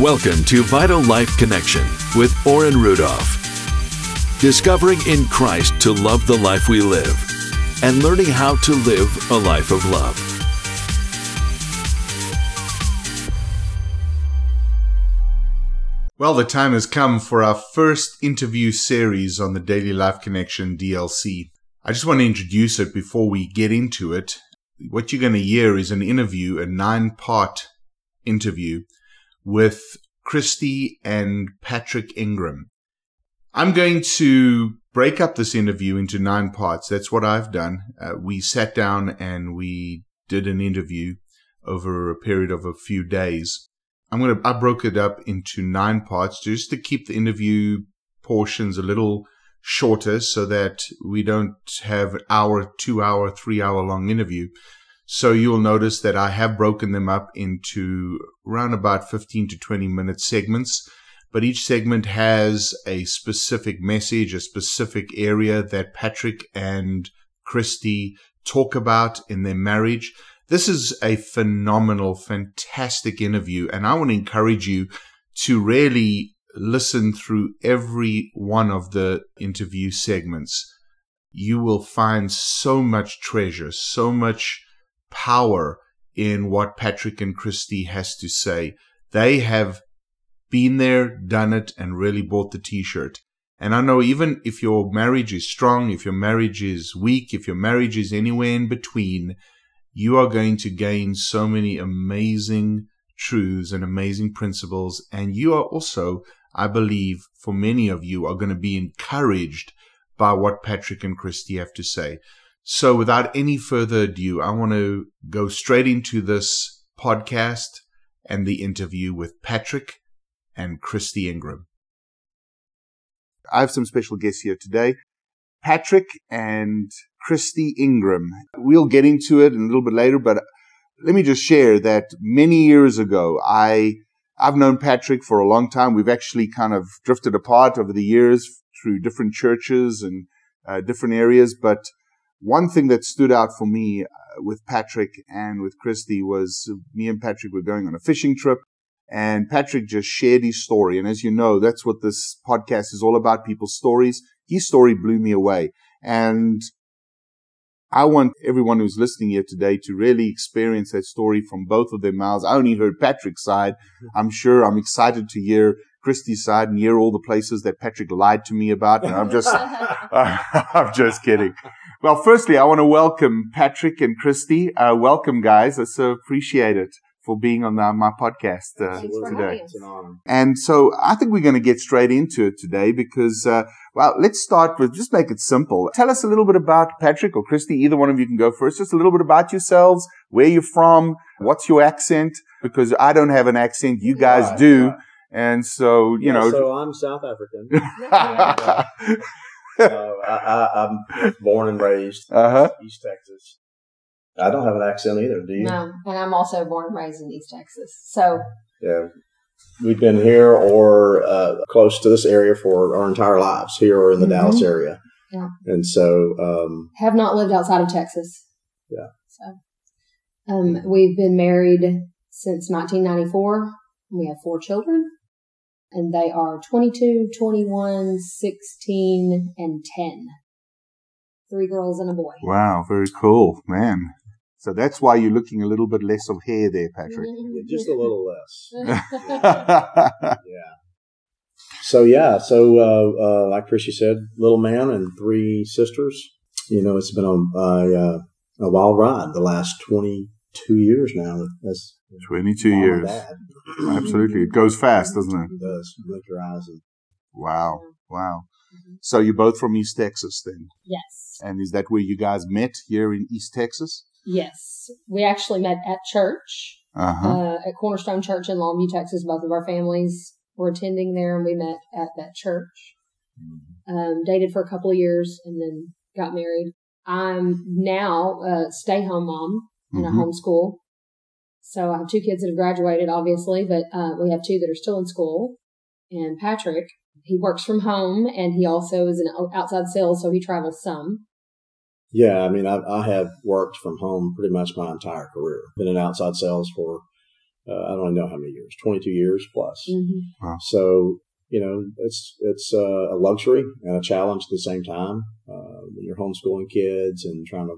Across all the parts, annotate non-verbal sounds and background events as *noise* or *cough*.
Welcome to Vital Life Connection with Orrin Rudolph. Discovering in Christ to love the life we live and learning how to live a life of love. Well, the time has come for our first interview series on the Daily Life Connection DLC. I just want to introduce it before we get into it. What you're going to hear is an interview, a nine part interview with Christy and Patrick Ingram. I'm going to break up this interview into nine parts. That's what I've done. Uh, we sat down and we did an interview over a period of a few days. I'm going to, I broke it up into nine parts just to keep the interview portions a little shorter so that we don't have hour, two hour, three hour long interview. So you'll notice that I have broken them up into around about 15 to 20 minute segments, but each segment has a specific message, a specific area that Patrick and Christy talk about in their marriage. This is a phenomenal, fantastic interview, and I want to encourage you to really listen through every one of the interview segments. You will find so much treasure, so much power in what Patrick and Christy has to say. They have been there, done it, and really bought the t-shirt. And I know even if your marriage is strong, if your marriage is weak, if your marriage is anywhere in between, you are going to gain so many amazing truths and amazing principles. And you are also, I believe, for many of you are going to be encouraged by what Patrick and Christy have to say. So without any further ado, I want to go straight into this podcast and the interview with Patrick and Christy Ingram. I have some special guests here today. Patrick and Christy Ingram. We'll get into it a little bit later, but let me just share that many years ago, I, I've known Patrick for a long time. We've actually kind of drifted apart over the years through different churches and uh, different areas, but one thing that stood out for me uh, with Patrick and with Christy was me and Patrick were going on a fishing trip and Patrick just shared his story. And as you know, that's what this podcast is all about, people's stories. His story blew me away. And I want everyone who's listening here today to really experience that story from both of their mouths. I only heard Patrick's side. I'm sure I'm excited to hear Christy's side and hear all the places that Patrick lied to me about. And I'm just, *laughs* *laughs* I'm just kidding. Well, firstly, I want to welcome Patrick and Christy. Uh, welcome, guys. I so appreciate it for being on the, my podcast uh, today. And so I think we're going to get straight into it today because, uh, well, let's start with just make it simple. Tell us a little bit about Patrick or Christy. Either one of you can go first. Just a little bit about yourselves, where you're from, what's your accent, because I don't have an accent. You guys right, do. Right. And so, you yeah, know. So I'm South African. *laughs* uh, I, am born and raised uh-huh. East Texas. I don't have an accent either. Do you? No, and I'm also born and raised in East Texas. So yeah, we've been here or uh, close to this area for our entire lives here or in the mm-hmm. Dallas area. Yeah, and so um, have not lived outside of Texas. Yeah. So um, we've been married since 1994. We have four children and they are 22, 21, 16, and 10. Three girls and a boy. Wow, very cool, man. So that's why you're looking a little bit less of hair there, Patrick. Yeah, just a little less. *laughs* *laughs* yeah. So yeah, so uh, uh, like Chrissy said, little man and three sisters. You know, it's been a, a, a wild ride the last twenty two years now. That's 22 years. Absolutely. It goes fast, doesn't it? It does. You blink your eyes. And... Wow. Wow. Mm-hmm. So you're both from East Texas then? Yes. And is that where you guys met here in East Texas? Yes. We actually met at church, uh-huh. uh, at Cornerstone Church in Longview, Texas. Both of our families were attending there and we met at that church. Mm-hmm. Um, dated for a couple of years and then got married. I'm now a stay home mom in mm-hmm. a homeschool. So I have two kids that have graduated, obviously, but uh, we have two that are still in school. And Patrick, he works from home and he also is an outside sales, so he travels some. Yeah, I mean, I, I have worked from home pretty much my entire career. Been in outside sales for uh, I don't know how many years, 22 years plus. Mm-hmm. Wow. So, you know, it's, it's uh, a luxury and a challenge at the same time. Uh, when you're homeschooling kids and trying to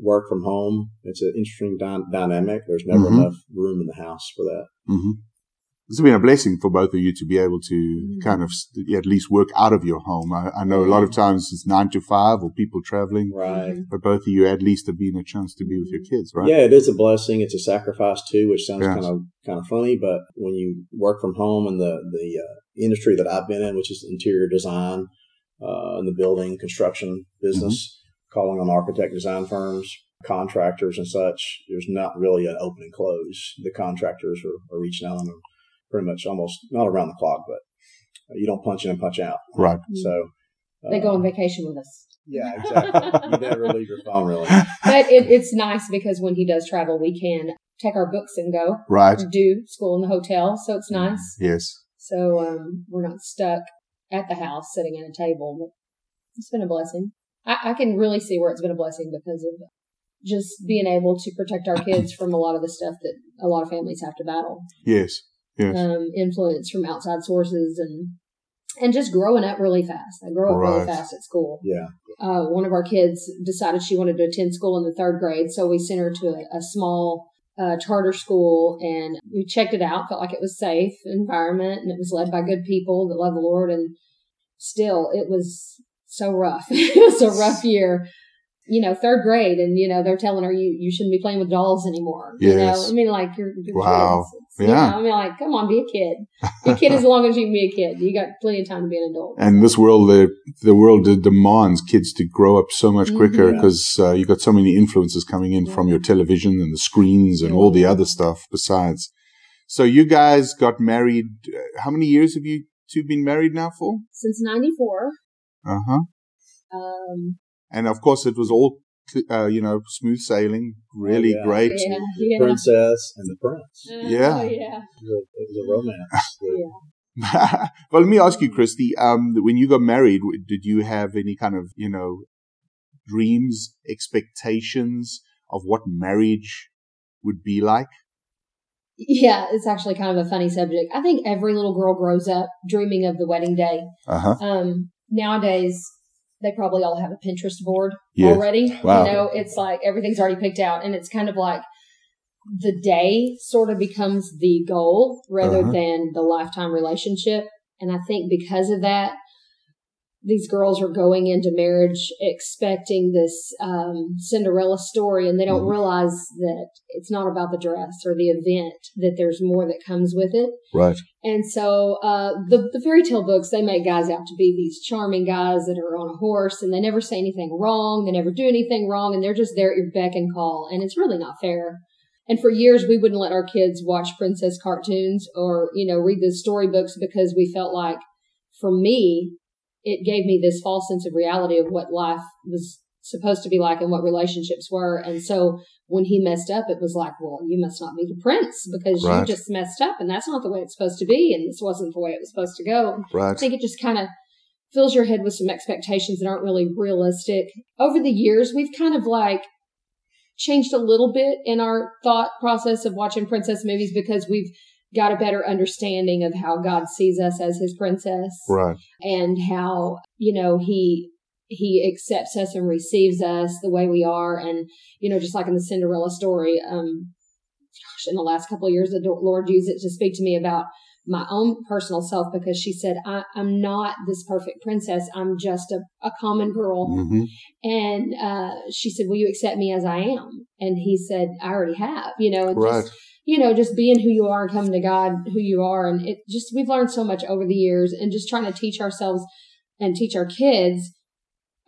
work from home, it's an interesting dy- dynamic. There's never mm-hmm. enough room in the house for that. Mm-hmm it's been a blessing for both of you to be able to mm-hmm. kind of at least work out of your home. I, I, know a lot of times it's nine to five or people traveling, right? Mm-hmm. But both of you at least have been a chance to be with your kids, right? Yeah, it is a blessing. It's a sacrifice too, which sounds yes. kind of kind of funny, but when you work from home in the the uh, industry that I've been in, which is interior design, uh, in the building construction business, mm-hmm. Calling on architect design firms, contractors and such, there's not really an open and close. The contractors are, are reaching out on them pretty much almost not around the clock, but you don't punch in and punch out. Right. So uh, they go on vacation with us. Yeah, exactly. you never leave your phone really. *laughs* But it, it's nice because when he does travel, we can take our books and go. Right. Do school in the hotel, so it's nice. Yes. So um, we're not stuck at the house sitting at a table. It's been a blessing. I, I can really see where it's been a blessing because of just being able to protect our kids from a lot of the stuff that a lot of families have to battle. Yes yes. um, influence from outside sources and and just growing up really fast. I grew up right. really fast at school. Yeah. Uh, one of our kids decided she wanted to attend school in the third grade, so we sent her to a, a small uh, charter school, and we checked it out. Felt like it was safe environment, and it was led by good people that love the Lord. And still, it was so rough. *laughs* it was a rough year you know, third grade and, you know, they're telling her you, you shouldn't be playing with dolls anymore. Yes. You know, I mean, like you're, you're wow. kids. yeah. Know? I mean, like, come on, be a kid. Be a kid as long as you can be a kid. You got plenty of time to be an adult. And this world, the, the world demands kids to grow up so much quicker because mm-hmm. uh, you got so many influences coming in yeah. from your television and the screens and yeah. all the other stuff besides. So you guys got married. Uh, how many years have you two been married now for? Since 94. Uh huh. Um, and of course, it was all uh, you know, smooth sailing, really oh, yeah. great. Yeah, the yeah. princess and the prince. Uh, yeah. Oh, yeah. It was a romance. *laughs* yeah. *laughs* well, let me ask you, Christy, um, when you got married, did you have any kind of, you know, dreams, expectations of what marriage would be like? Yeah, it's actually kind of a funny subject. I think every little girl grows up dreaming of the wedding day. Uh-huh. Um, nowadays, they probably all have a Pinterest board yes. already. Wow. You know, it's like everything's already picked out and it's kind of like the day sort of becomes the goal rather uh-huh. than the lifetime relationship. And I think because of that, these girls are going into marriage expecting this um, Cinderella story, and they don't mm-hmm. realize that it's not about the dress or the event; that there's more that comes with it. Right. And so, uh, the the fairy tale books they make guys out to be these charming guys that are on a horse, and they never say anything wrong, they never do anything wrong, and they're just there at your beck and call, and it's really not fair. And for years, we wouldn't let our kids watch princess cartoons or you know read the storybooks because we felt like, for me, it gave me this false sense of reality of what life was supposed to be like and what relationships were. And so when he messed up, it was like, well, you must not be the prince because right. you just messed up and that's not the way it's supposed to be. And this wasn't the way it was supposed to go. Right. I think it just kind of fills your head with some expectations that aren't really realistic. Over the years, we've kind of like changed a little bit in our thought process of watching princess movies because we've got a better understanding of how God sees us as his princess. Right. And how, you know, he he accepts us and receives us the way we are and you know just like in the Cinderella story um gosh in the last couple of years the Lord used it to speak to me about my own personal self because she said I, am not this perfect princess i'm just a, a common girl mm-hmm. and uh, she said will you accept me as i am and he said i already have you know and right. just you know, just being who you are and coming to God who you are. And it just, we've learned so much over the years and just trying to teach ourselves and teach our kids.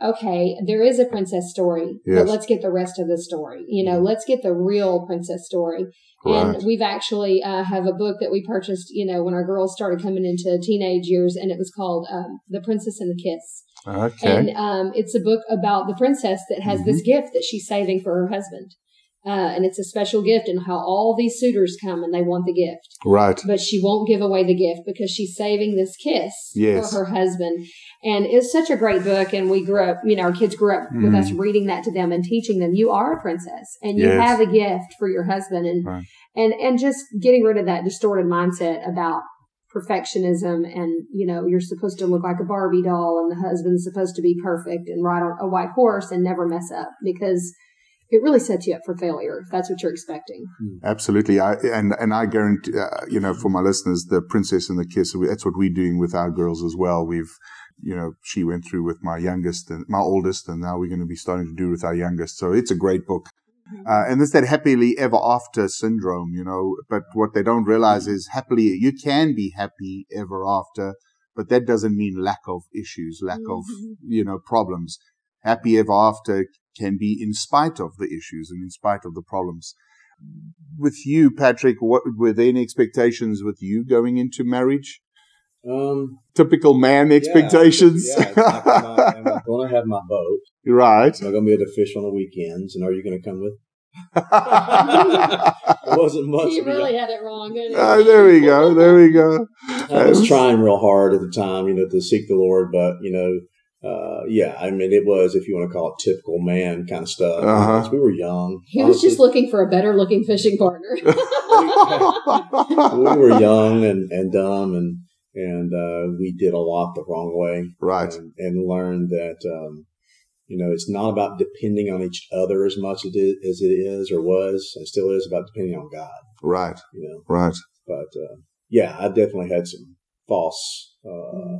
Okay, there is a princess story, yes. but let's get the rest of the story. You know, let's get the real princess story. Right. And we've actually uh, have a book that we purchased, you know, when our girls started coming into teenage years, and it was called um, "The Princess and the Kiss." Okay. And um, it's a book about the princess that has mm-hmm. this gift that she's saving for her husband Uh, and it's a special gift and how all these suitors come and they want the gift. Right. But she won't give away the gift because she's saving this kiss Yes. for her husband. And it's such a great book. And we grew up, you know, our kids grew up with us reading that to them and teaching them, you are a princess and you Mm. Yes. have a gift for your husband. And, Right. and, and just getting rid of that distorted mindset about perfectionism and, you know, you're supposed to look like a Barbie doll and the husband's supposed to be perfect and ride on a white horse and never mess up because it really sets you up for failure if that's what you're expecting. Absolutely, I, and and I guarantee, uh, you know, for my listeners, the Princess and the Kiss. That's what we're doing with our girls as well. We've, you know, she went through with my youngest and my oldest, and now we're going to be starting to do with our youngest. So it's a great book, uh, and it's that happily ever after syndrome, you know. But what they don't realize is happily you can be happy ever after, but that doesn't mean lack of issues, lack of Mhm. you know problems. Happy ever after can be in spite of the issues and in spite of the problems with you, Patrick, what were there any expectations with you going into marriage? Um, Typical man expectations. Yeah, it's like, am I, am I going to have my boat? You're right. Am I going to be able to fish on the weekends? And are you going to come with? *laughs* It wasn't much. He really had it wrong. didn't he? Ah, there we go. There we go. I was trying real hard at the time, you know, to seek the Lord, but you know, uh, yeah, I mean, it was, if you want to call it typical man kind of stuff. Uh-huh. We were young. He was just looking for a better looking fishing partner. *laughs* *laughs* we were young and, and dumb and, and, uh, we did a lot the wrong way. right. And, and learned that, um, you know, it's not about depending on each other as much as it is, as it is or was and still is about depending on God, Right. you know. Right. But uh, yeah, I definitely had some false uh,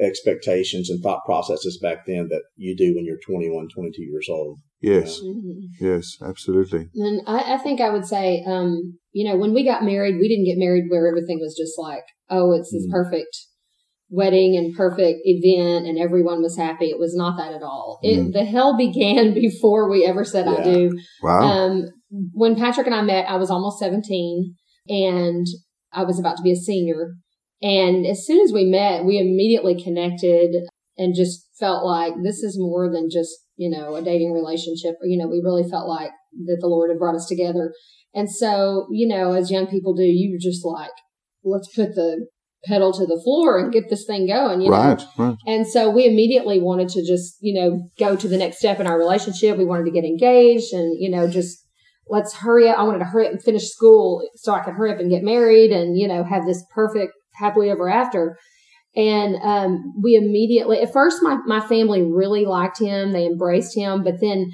expectations and thought processes back then that you do when you're 21, 22 years old. Yes. Mhm. Yes. Absolutely. And I, I think I would say, um, you know, when we got married, we didn't get married where everything was just like, oh, it's this Mm. perfect wedding and perfect event and everyone was happy. It was not that at all. It, Mm. The hell began *laughs* before we ever said I do. Wow. Um, when Patrick and I met, I was almost 17 and I was about to be a senior. And as soon as we met, we immediately connected and just felt like this is more than just, you know, a dating relationship. You know, we really felt like that the Lord had brought us together. And so, you know, as young people do, you were just like, let's put the pedal to the floor and get this thing going, you know. right. Right. And so we immediately wanted to just, you know, go to the next step in our relationship. We wanted to get engaged and, you know, just let's hurry up. I wanted to hurry up and finish school so I could hurry up and get married and, you know, have this perfect happily ever after. And um, we immediately, at first, my, my family really liked him. They embraced him. But then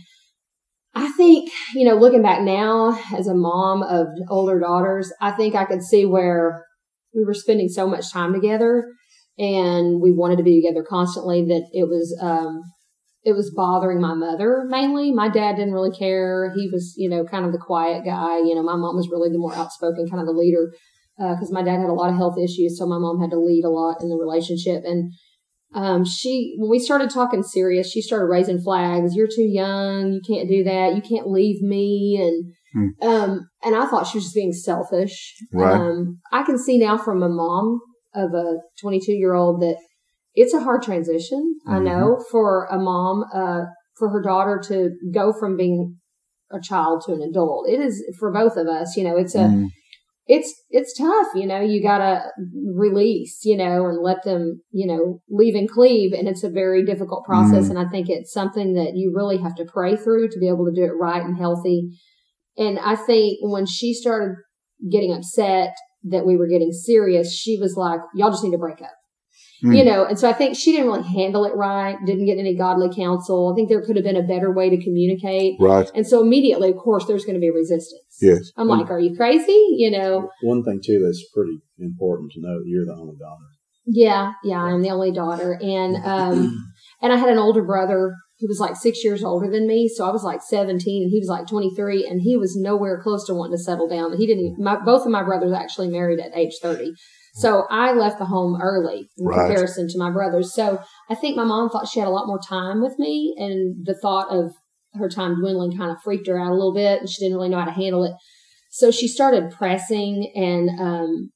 I think, you know, looking back now as a mom of older daughters, I think I could see where we were spending so much time together and we wanted to be together constantly that it was um it was bothering my mother mainly my dad didn't really care he was you know kind of the quiet guy you know my mom was really the more outspoken kind of the leader because my dad had a lot of health issues so my mom had to lead a lot in the relationship and um, she when we started talking serious she started raising flags you're too young you can't do that you can't leave me and Hmm. um, and i thought she was just being selfish Right. um, i can see now from a mom of a 22 year old that it's a hard transition. I Mhm. know for a mom, uh, for her daughter to go from being a child to an adult. It is for both of us, you know, it's a, Mm. It's, it's tough, you know, you gotta release, you know, and let them, you know, leave and cleave. And it's a very difficult process. Mm. And I think it's something that you really have to pray through to be able to do it right and healthy. And I think when she started getting upset that we were getting serious, she was like, y'all just need to break up. Mm. You know, and so I think she didn't really handle it right, didn't get any godly counsel. I think there could have been a better way to communicate. Right. And so immediately, of course, there's going to be resistance. Yes. I'm like, are you crazy? You know, One thing too that's pretty important to know: you're the only daughter. yeah, yeah, I'm the only daughter. And, um, *clears throat* and I had an older brother who was like six years older than me. So I was like 17 and he was like 23 and he was nowhere close to wanting to settle down. He didn't, my, both of my brothers actually married at age 30. So I left the home early in Right. comparison to my brothers. So I think my mom thought she had a lot more time with me and the thought of her time dwindling kind of freaked her out a little bit and she didn't really know how to handle it. So she started pressing and, um,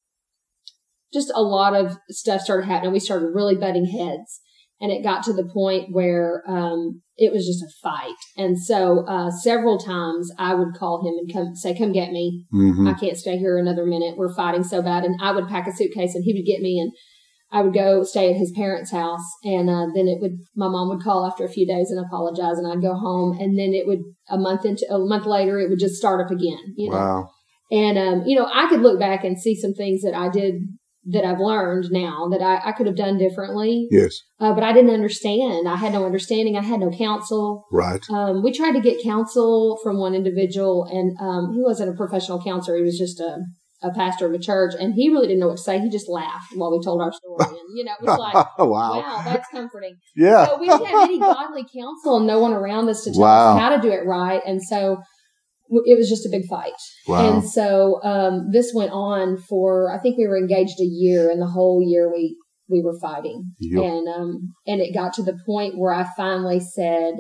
just a lot of stuff started happening. We started really butting heads. And it got to the point where um, it was just a fight. And so uh, several times I would call him and come say, "Come get me. Mm-hmm. I can't stay here another minute. We're fighting so bad." And I would pack a suitcase, and he would get me, and I would go stay at his parents' house. And uh, then it would my mom would call after a few days and apologize, and I'd go home. And then it would a month into a month later, it would just start up again. You know? Wow. And um, you know, I could look back and see some things that I did that I've learned now that I, I could have done differently. Yes. Uh, but I didn't understand. I had no understanding. I had no counsel. Right. Um, we tried to get counsel from one individual, and um, he wasn't a professional counselor. He was just a, a pastor of a church, and he really didn't know what to say. He just laughed while we told our story. And, you know, it was like, *laughs* wow. wow, that's comforting. Yeah. So we didn't have any godly counsel and no one around us to tell wow. us how to do it right. And so it was just a big fight. Wow. And so um, this went on for I think we were engaged a year, and the whole year we we were fighting, yep. and um, and it got to the point where I finally said,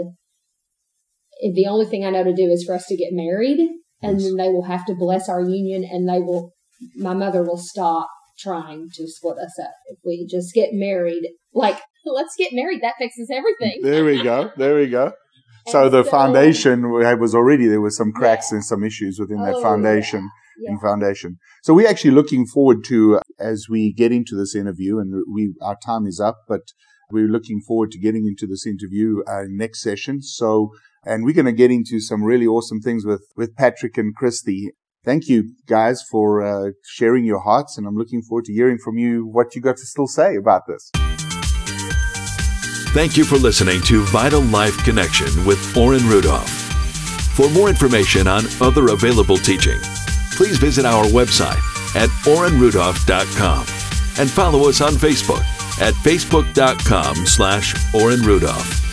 the only thing I know to do is for us to get married, and yes. then they will have to bless our union, and they will, my mother will stop trying to split us up if we just get married. Like, *laughs* let's get married. That fixes everything. There we go. There we go so the so, foundation was already there were some cracks yeah. and some issues within oh, that foundation yeah. Yeah. foundation. So we're actually looking forward to as we get into this interview, and we our time is up, but we're looking forward to getting into this interview uh, next session. So, and we're going to get into some really awesome things with with Patrick and Christy. Thank you guys for uh, sharing your hearts, and I'm looking forward to hearing from you what you got to still say about this. Thank you for listening to Vital Life Connection with Orrin Rudolph. For more information on other available teaching, please visit our website at orrinrudolph.com and follow us on Facebook at facebook.com slash Orrin Rudolph.